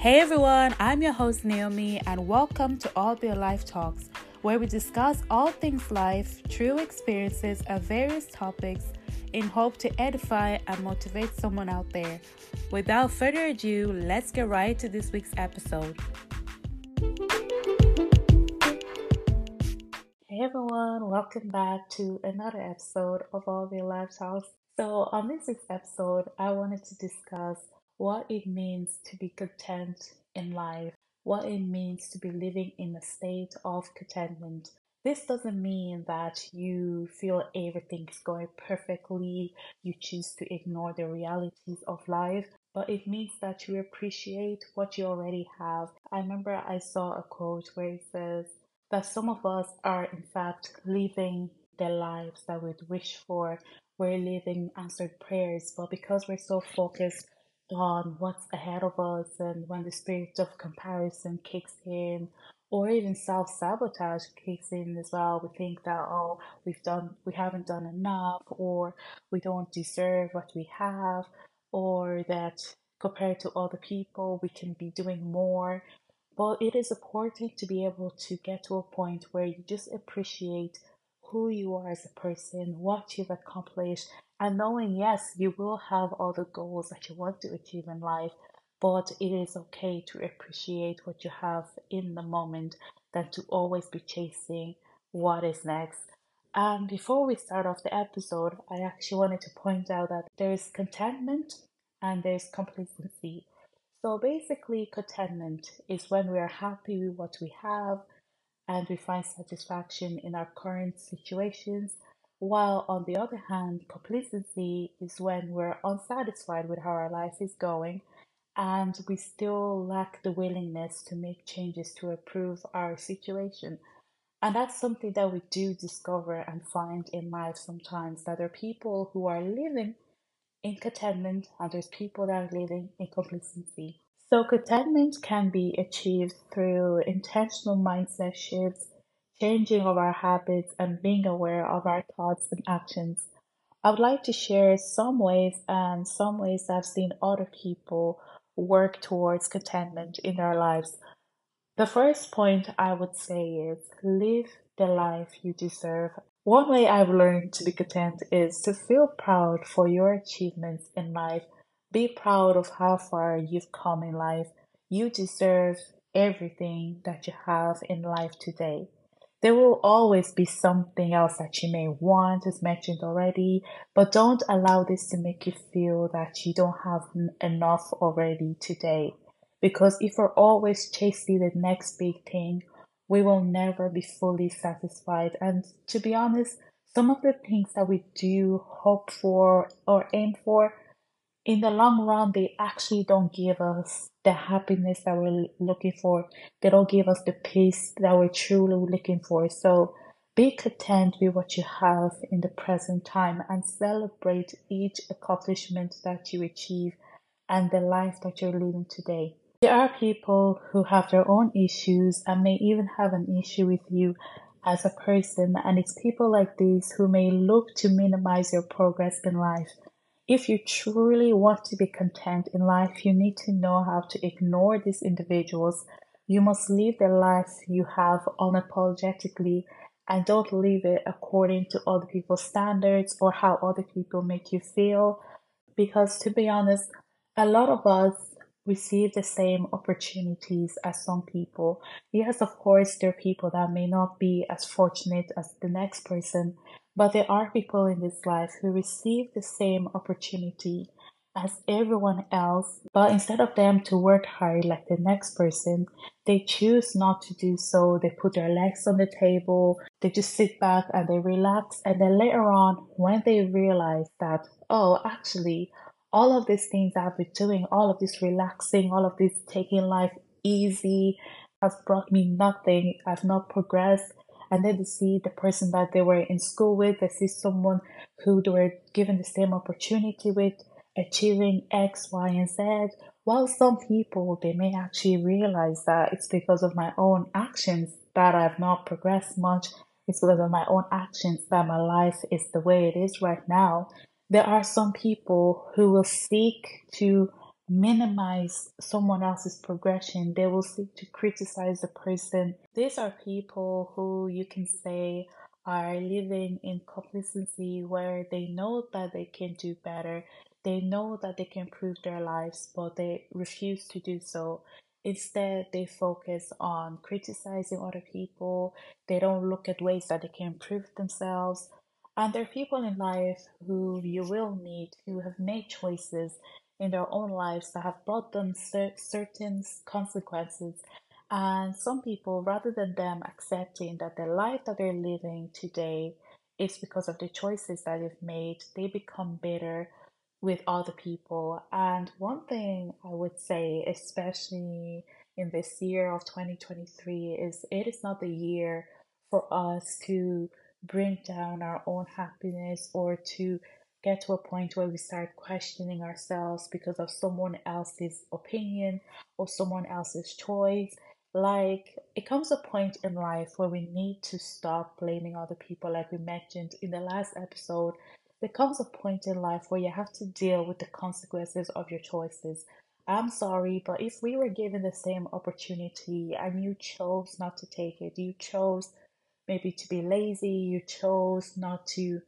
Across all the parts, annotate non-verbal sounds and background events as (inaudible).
Hey everyone, I'm your host Naomi, and welcome to All Being Life Talks, where we discuss all things life, true experiences, and various topics in hope to edify and motivate someone out there. Without further ado, let's get right to this week's episode. Hey everyone, welcome back to another episode of All Being Life Talks. So, on this week's episode, I wanted to discuss what it means to be content in life, what it means to be living in a state of contentment. This doesn't mean that you feel everything is going perfectly, you choose to ignore the realities of life, but it means that you appreciate what you already have. I remember I saw a quote where it says that some of us are, in fact, living the lives that we'd wish for. We're living answered prayers, but because we're so focused on what's ahead of us and when the spirit of comparison kicks in or even self-sabotage kicks in as well. We think that oh we've done we haven't done enough or we don't deserve what we have or that compared to other people we can be doing more. But it is important to be able to get to a point where you just appreciate who you are as a person what you've accomplished and knowing, yes, you will have all the goals that you want to achieve in life, but it is okay to appreciate what you have in the moment than to always be chasing what is next. And before we start off the episode, I actually wanted to point out that there's contentment and there's complacency. So basically, contentment is when we are happy with what we have and we find satisfaction in our current situations while on the other hand, complacency is when we're unsatisfied with how our life is going and we still lack the willingness to make changes to improve our situation. And that's something that we do discover and find in life sometimes that there are people who are living in contentment and there's people that are living in complacency. So, contentment can be achieved through intentional mindset shifts changing of our habits, and being aware of our thoughts and actions. I would like to share some ways and some ways I've seen other people work towards contentment in their lives. The first point I would say is live the life you deserve. One way I've learned to be content is to feel proud for your achievements in life. Be proud of how far you've come in life. You deserve everything that you have in life today. There will always be something else that you may want, as mentioned already, but don't allow this to make you feel that you don't have enough already today. Because if we're always chasing the next big thing, we will never be fully satisfied. And to be honest, some of the things that we do hope for or aim for in the long run, they actually don't give us the happiness that we're looking for. They don't give us the peace that we're truly looking for. So be content with what you have in the present time and celebrate each accomplishment that you achieve and the life that you're living today. There are people who have their own issues and may even have an issue with you as a person, and it's people like these who may look to minimize your progress in life. If you truly want to be content in life, you need to know how to ignore these individuals. You must live the life you have unapologetically and don't live it according to other people's standards or how other people make you feel. Because to be honest, a lot of us receive the same opportunities as some people. Yes, of course, there are people that may not be as fortunate as the next person, but there are people in this life who receive the same opportunity as everyone else, but instead of them to work hard like the next person, they choose not to do so. They put their legs on the table, they just sit back and they relax. And then later on, when they realize that, oh, actually, all of these things I've been doing, all of this relaxing, all of this taking life easy has brought me nothing. I've not progressed and then they see the person that they were in school with, they see someone who they were given the same opportunity with, achieving X, Y, and Z. While some people, they may actually realize that it's because of my own actions that I've not progressed much. It's because of my own actions that my life is the way it is right now. There are some people who will seek to minimize someone else's progression. They will seek to criticize the person. These are people who you can say are living in complacency where they know that they can do better. They know that they can improve their lives, but they refuse to do so. Instead, they focus on criticizing other people. They don't look at ways that they can improve themselves. And there are people in life who you will meet who have made choices in their own lives that have brought them cer- certain consequences. And some people, rather than them accepting that the life that they're living today is because of the choices that they've made, they become bitter with other people. And one thing I would say, especially in this year of 2023, is it is not the year for us to bring down our own happiness or to get to a point where we start questioning ourselves because of someone else's opinion or someone else's choice. Like, it comes a point in life where we need to stop blaming other people, like we mentioned in the last episode. There comes a point in life where you have to deal with the consequences of your choices. I'm sorry, but if we were given the same opportunity and you chose not to take it, you chose maybe to be lazy, you chose not to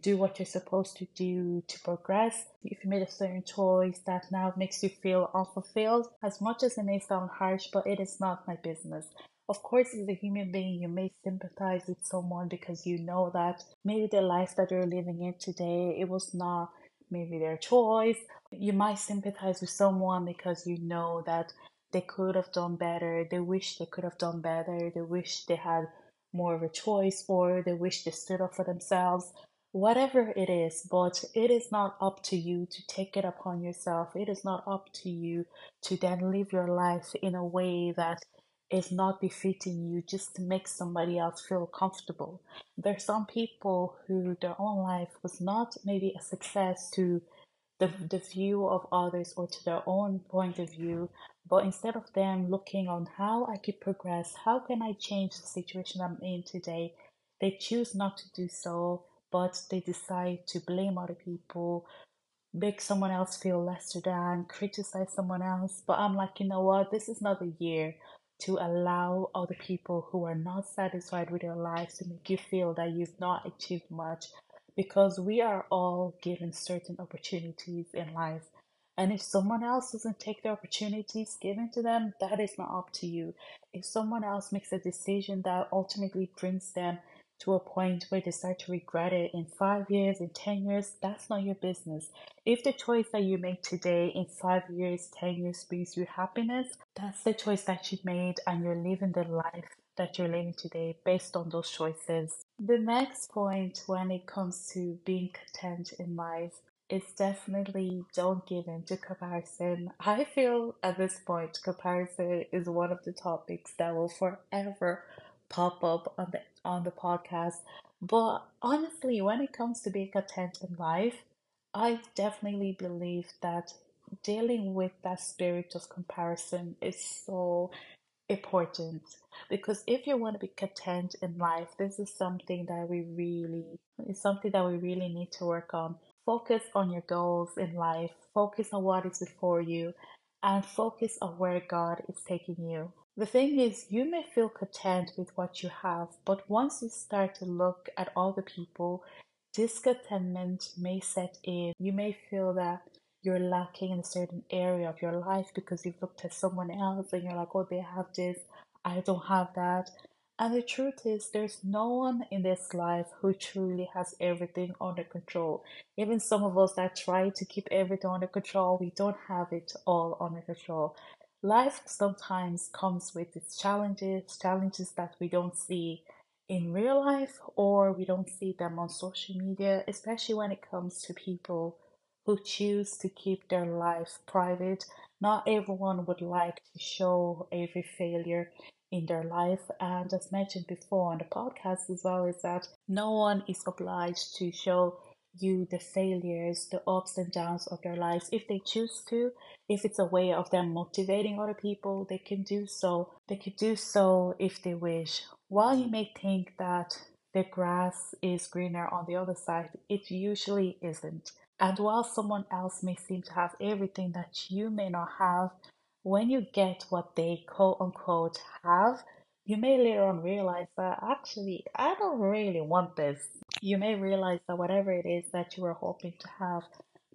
do what you're supposed to do to progress. If you made a certain choice that now makes you feel unfulfilled, as much as it may sound harsh, but it is not my business. Of course, as a human being, you may sympathize with someone because you know that maybe the life that you're living in today, it was not maybe their choice. You might sympathize with someone because you know that they could have done better, they wish they could have done better, they wish they had more of a choice, or they wish they stood up for themselves whatever it is, but it is not up to you to take it upon yourself. It is not up to you to then live your life in a way that is not befitting you just to make somebody else feel comfortable. There are some people who their own life was not maybe a success to the, the view of others or to their own point of view, but instead of them looking on how I could progress, how can I change the situation I'm in today, they choose not to do so but they decide to blame other people, make someone else feel lesser than, criticize someone else. But I'm like, you know what? This is not the year to allow other people who are not satisfied with their lives to make you feel that you've not achieved much because we are all given certain opportunities in life. And if someone else doesn't take the opportunities given to them, that is not up to you. If someone else makes a decision that ultimately brings them to a point where you start to regret it in five years, in 10 years, that's not your business. If the choice that you make today in five years, 10 years brings you happiness, that's the choice that you made, and you're living the life that you're living today based on those choices. The next point when it comes to being content in life is definitely don't give in to comparison. I feel at this point, comparison is one of the topics that will forever pop up on the on the podcast. But honestly, when it comes to being content in life, I definitely believe that dealing with that spirit of comparison is so important. Because if you want to be content in life this is something that we really is something that we really need to work on. Focus on your goals in life. Focus on what is before you. And focus on where god is taking you the thing is, you may feel content with what you have, but once you start to look at other people, discontentment may set in. You may feel that you're lacking in a certain area of your life because you've looked at someone else and you're like, oh, they have this, I don't have that. And the truth is, there's no one in this life who truly has everything under control. Even some of us that try to keep everything under control, we don't have it all under control. Life sometimes comes with its challenges, challenges that we don't see in real life or we don't see them on social media, especially when it comes to people who choose to keep their life private. Not everyone would like to show every failure in their life. And as mentioned before on the podcast as well, is that no one is obliged to show you the failures, the ups and downs of their lives. If they choose to, if it's a way of them motivating other people, they can do so. They could do so if they wish. While you may think that the grass is greener on the other side, it usually isn't. And while someone else may seem to have everything that you may not have, when you get what they quote unquote have, you may later on realize that actually I don't really want this. You may realize that whatever it is that you were hoping to have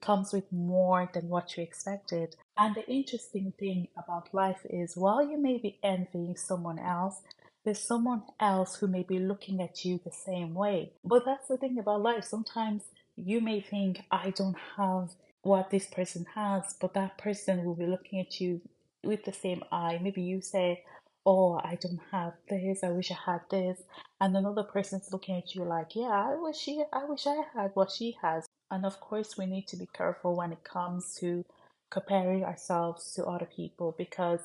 comes with more than what you expected. And the interesting thing about life is while you may be envying someone else, there's someone else who may be looking at you the same way. But that's the thing about life. Sometimes you may think, I don't have what this person has, but that person will be looking at you with the same eye. Maybe you say, Oh, I don't have this, I wish I had this. And another person's looking at you like, Yeah, I wish she I wish I had what she has. And of course we need to be careful when it comes to comparing ourselves to other people because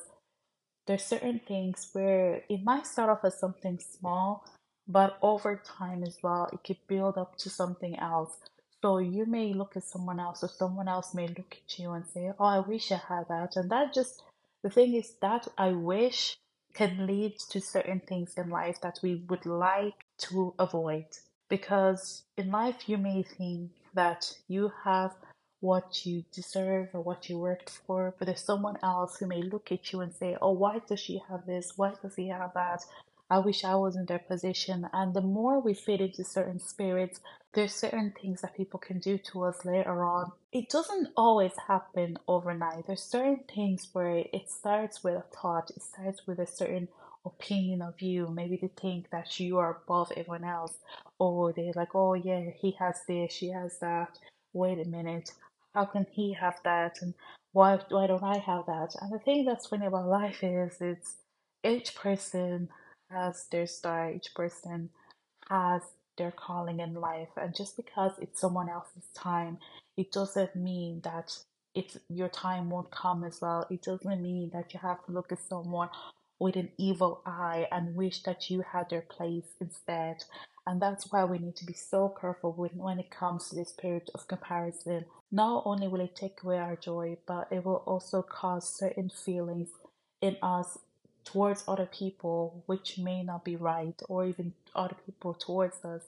there's certain things where it might start off as something small, but over time as well, it could build up to something else. So you may look at someone else, or someone else may look at you and say, Oh, I wish I had that. And that just, the thing is, that I wish can lead to certain things in life that we would like to avoid. Because in life, you may think that you have what you deserve or what you worked for, but there's someone else who may look at you and say, Oh, why does she have this? Why does he have that? I wish I was in their position. And the more we fit into certain spirits, there's certain things that people can do to us later on. It doesn't always happen overnight. There's certain things where it starts with a thought, it starts with a certain opinion of you. Maybe they think that you are above everyone else, or they're like, oh yeah, he has this, she has that. Wait a minute, how can he have that and why why don't I have that? And the thing that's funny about life is it's each person has their star, each person has their calling in life, and just because it's someone else's time, it doesn't mean that it's your time won't come as well. It doesn't mean that you have to look at someone with an evil eye and wish that you had their place instead. And that's why we need to be so careful when, when it comes to this period of comparison. Not only will it take away our joy, but it will also cause certain feelings in us towards other people which may not be right, or even other people towards us.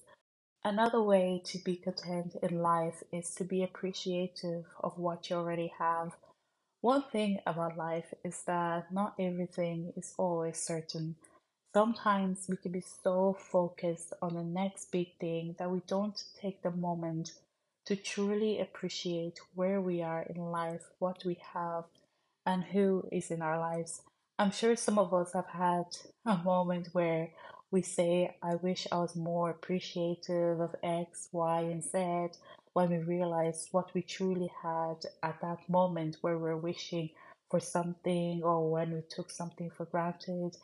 Another way to be content in life is to be appreciative of what you already have one thing about life is that not everything is always certain. Sometimes we can be so focused on the next big thing that we don't take the moment to truly appreciate where we are in life, what we have, and who is in our lives. I'm sure some of us have had a moment where we say, I wish I was more appreciative of X, Y, and Z, when we realize what we truly had at that moment where we're wishing for something or when we took something for granted.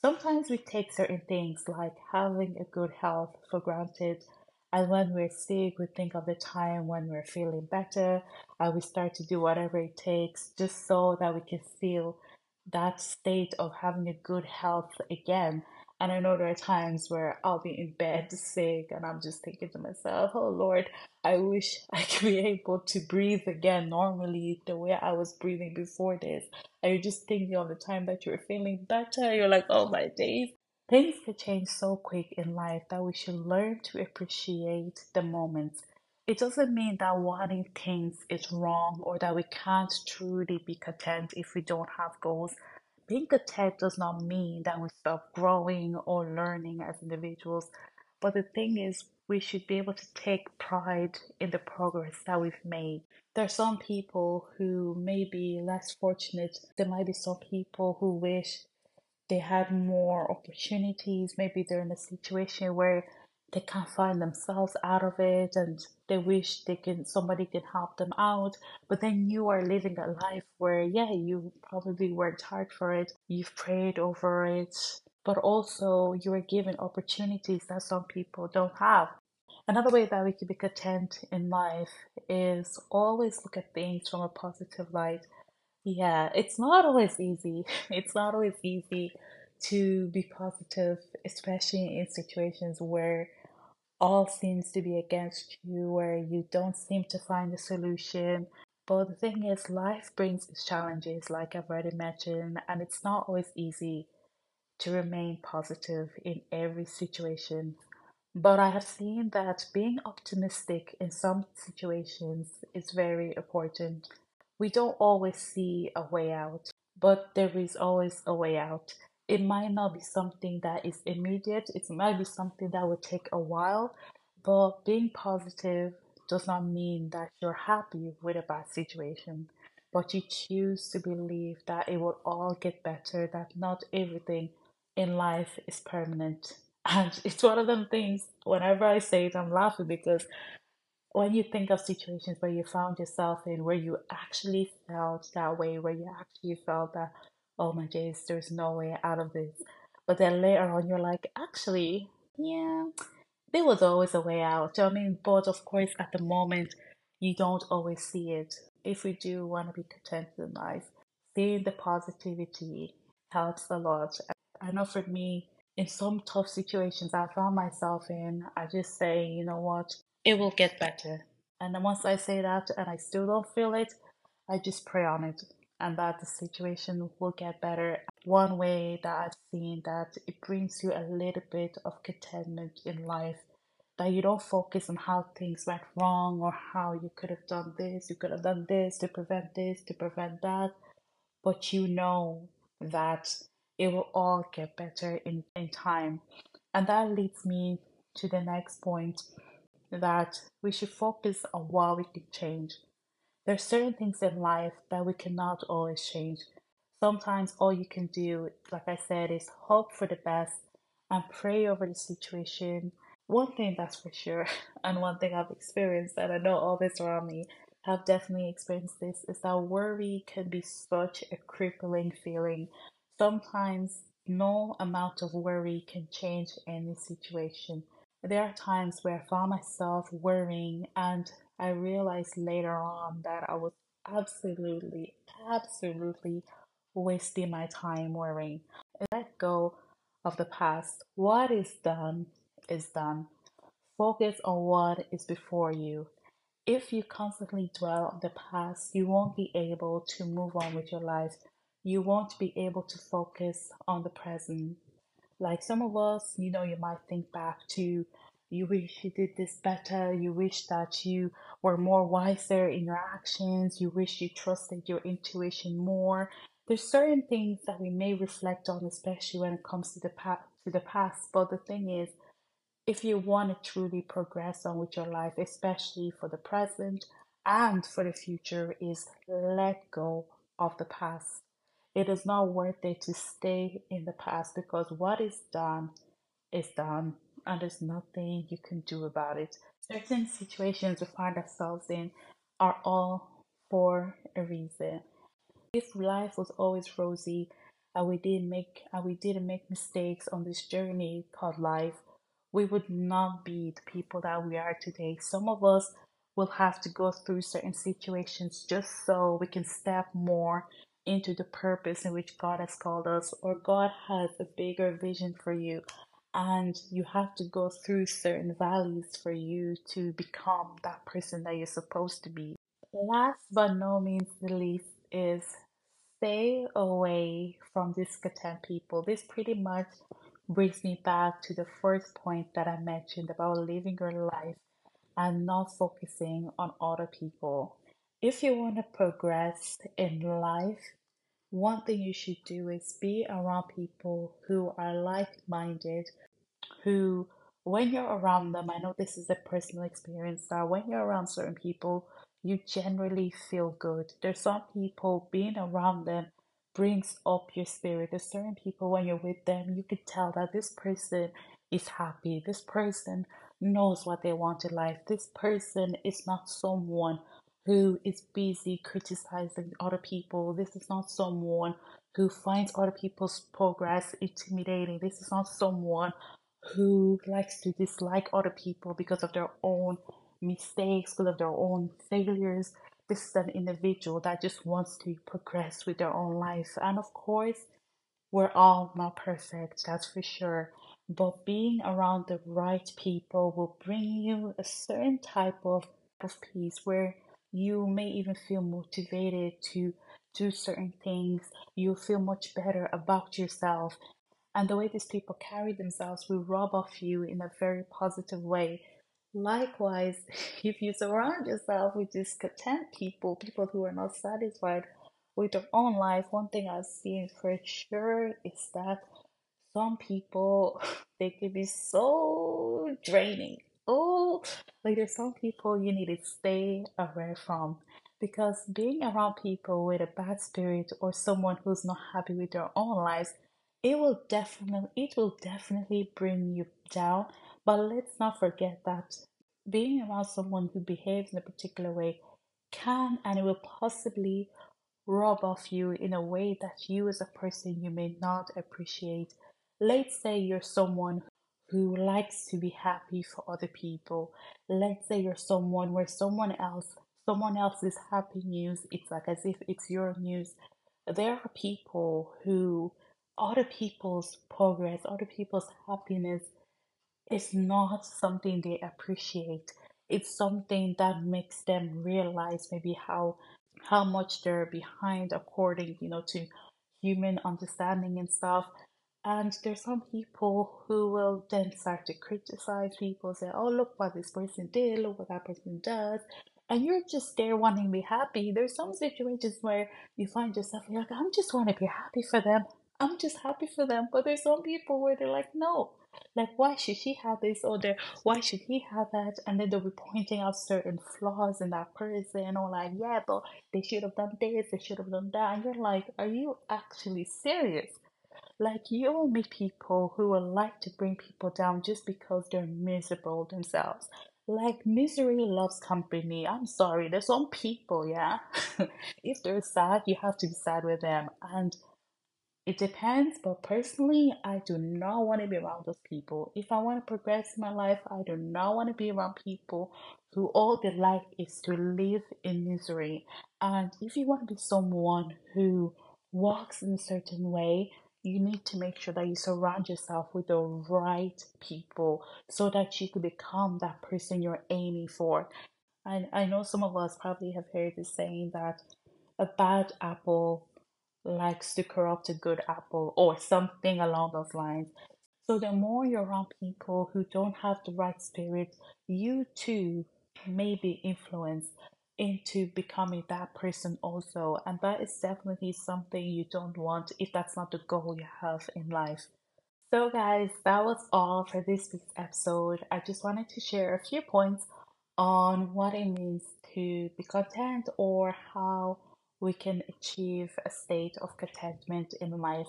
Sometimes we take certain things like having a good health for granted. And when we're sick, we think of the time when we're feeling better and we start to do whatever it takes just so that we can feel that state of having a good health again. And I know there are times where I'll be in bed sick and I'm just thinking to myself, oh Lord, I wish (laughs) I could be able to breathe again normally the way I was breathing before this. And you're just thinking all the time that you're feeling better. You're like, oh my days. Things can change so quick in life that we should learn to appreciate the moments. It doesn't mean that wanting things is wrong or that we can't truly be content if we don't have goals being content does not mean that we stop growing or learning as individuals. But the thing is, we should be able to take pride in the progress that we've made. There are some people who may be less fortunate. There might be some people who wish they had more opportunities. Maybe they're in a situation where they can't find themselves out of it and they wish they can somebody can help them out. But then you are living a life where yeah you probably worked hard for it you've prayed over it but also you are given opportunities that some people don't have. Another way that we can be content in life is always look at things from a positive light. Yeah it's not always easy. (laughs) It's not always easy to be positive, especially in situations where all seems to be against you, where you don't seem to find a solution. But the thing is, life brings its challenges, like I've already mentioned, and it's not always easy to remain positive in every situation. But I have seen that being optimistic in some situations is very important. We don't always see a way out, but there is always a way out. It might not be something that is immediate, it might be something that will take a while, but being positive does not mean that you're happy with a bad situation, but you choose to believe that it will all get better, that not everything in life is permanent. (laughs) And it's one of them things, whenever I say it, I'm laughing because when you think of situations where you found yourself in, where you actually felt that way, where you actually felt that, oh my days, there's no way out of this. But then later on, you're like, actually, yeah, there was always a way out. I mean, but of course, at the moment, you don't always see it. If we do want to be content in life, seeing the positivity helps a lot. I know for me, in some tough situations I found myself in, I just say, you know what, it will get better. And then once I say that and I still don't feel it, I just pray on it and that the situation will get better. One way that I've seen that it brings you a little bit of contentment in life, that you don't focus on how things went wrong or how you could have done this, you could have done this to prevent this, to prevent that, but you know that it will all get better in, in time. And that leads me to the next point that we should focus on what we can change. There are certain things in life that we cannot always change. Sometimes all you can do, like I said, is hope for the best and pray over the situation. One thing that's for sure, (laughs) and one thing I've experienced, and I know all this around me have definitely experienced this, is that worry can be such a crippling feeling. Sometimes no amount of worry can change any situation. There are times where I found myself worrying, and I realized later on that I was absolutely, absolutely wasting my time worrying. Let go of the past. What is done is done. Focus on what is before you. If you constantly dwell on the past, you won't be able to move on with your life. You won't be able to focus on the present. Like some of us, you know, you might think back to you wish you did this better, you wish that you were more wiser in your actions, you wish you trusted your intuition more. There's certain things that we may reflect on, especially when it comes to the past to the past. But the thing is, if you want to truly progress on with your life, especially for the present and for the future, is let go of the past. It is not worth it to stay in the past because what is done is done and there's nothing you can do about it. Certain situations we find ourselves in are all for a reason. If life was always rosy and we didn't make and we didn't make mistakes on this journey called life, we would not be the people that we are today. Some of us will have to go through certain situations just so we can step more into the purpose in which God has called us, or God has a bigger vision for you, and you have to go through certain valleys for you to become that person that you're supposed to be. Last but no means the least is stay away from discontent people. This pretty much brings me back to the first point that I mentioned about living your life and not focusing on other people. If you want to progress in life, one thing you should do is be around people who are like minded, who, when you're around them, I know this is a personal experience that when you're around certain people, you generally feel good. There's some people being around them brings up your spirit. There's certain people when you're with them, you could tell that this person is happy. This person knows what they want in life. This person is not someone who is busy criticizing other people. This is not someone who finds other people's progress intimidating. This is not someone who likes to dislike other people because of their own mistakes, because of their own failures. This is an individual that just wants to progress with their own life. And of course, we're all not perfect, that's for sure. But being around the right people will bring you a certain type of, of peace where you may even feel motivated to do certain things. You feel much better about yourself And the way these people carry themselves will rub off you in a very positive way. Likewise, (laughs) if you surround yourself with discontent people, people who are not satisfied with their own life, one thing I've seen for sure is that some people (laughs) they can be so draining. Oh, like there's some people you need to stay away from because being around people with a bad spirit or someone who's not happy with their own lives, it will definitely it will definitely bring you down. But let's not forget that being around someone who behaves in a particular way can and it will possibly rub off you in a way that you as a person you may not appreciate. Let's say you're someone who likes to be happy for other people. Let's say you're someone where someone else someone else's happy news, it's like as if it's your news. There are people who other people's progress, other people's happiness is not something they appreciate. It's something that makes them realize maybe how how much they're behind according, you know, to human understanding and stuff. And there's some people who will then start to criticize people, say, oh, look what this person did, look what that person does. And you're just there wanting to be happy. There's some situations where you find yourself, you're like, I'm just want to be happy for them. I'm just happy for them. But there's some people where they're like, no, like, why should she have this or there? Why should he have that? And then they'll be pointing out certain flaws in that person or like, yeah, but they should have done this, they should have done that. And you're like, are you actually serious? Like, you will meet people who will like to bring people down just because they're miserable themselves. Like, misery loves company. I'm sorry, there's some people, yeah. (laughs) if they're sad, you have to be sad with them. And it depends, but personally, I do not want to be around those people. If I want to progress in my life, I do not want to be around people who all they like is to live in misery. And if you want to be someone who walks in a certain way, you need to make sure that you surround yourself with the right people so that you could become that person you're aiming for. And I know some of us probably have heard the saying that a bad apple likes to corrupt a good apple or something along those lines. So the more you're around people who don't have the right spirit, you too may be influenced into becoming that person also. And that is definitely something you don't want if that's not the goal you have in life. So, guys, that was all for this week's episode. I just wanted to share a few points on what it means to be content or how we can achieve a state of contentment in life.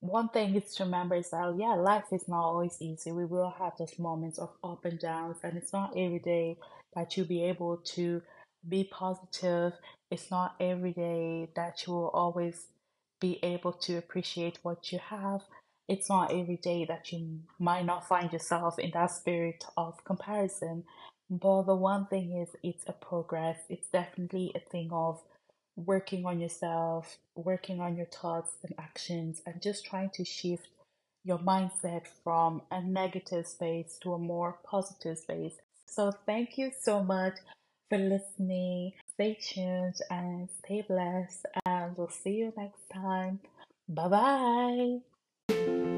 One thing is to remember is that, yeah, life is not always easy. We will have those moments of up and downs, and it's not every day that you'll be able to be positive. It's not every day that you will always be able to appreciate what you have. It's not every day that you might not find yourself in that spirit of comparison. But the one thing is, it's a progress. It's definitely a thing of working on yourself, working on your thoughts and actions, and just trying to shift your mindset from a negative space to a more positive space. So, thank you so much for listening. Stay tuned and stay blessed, and we'll see you next time. Bye bye.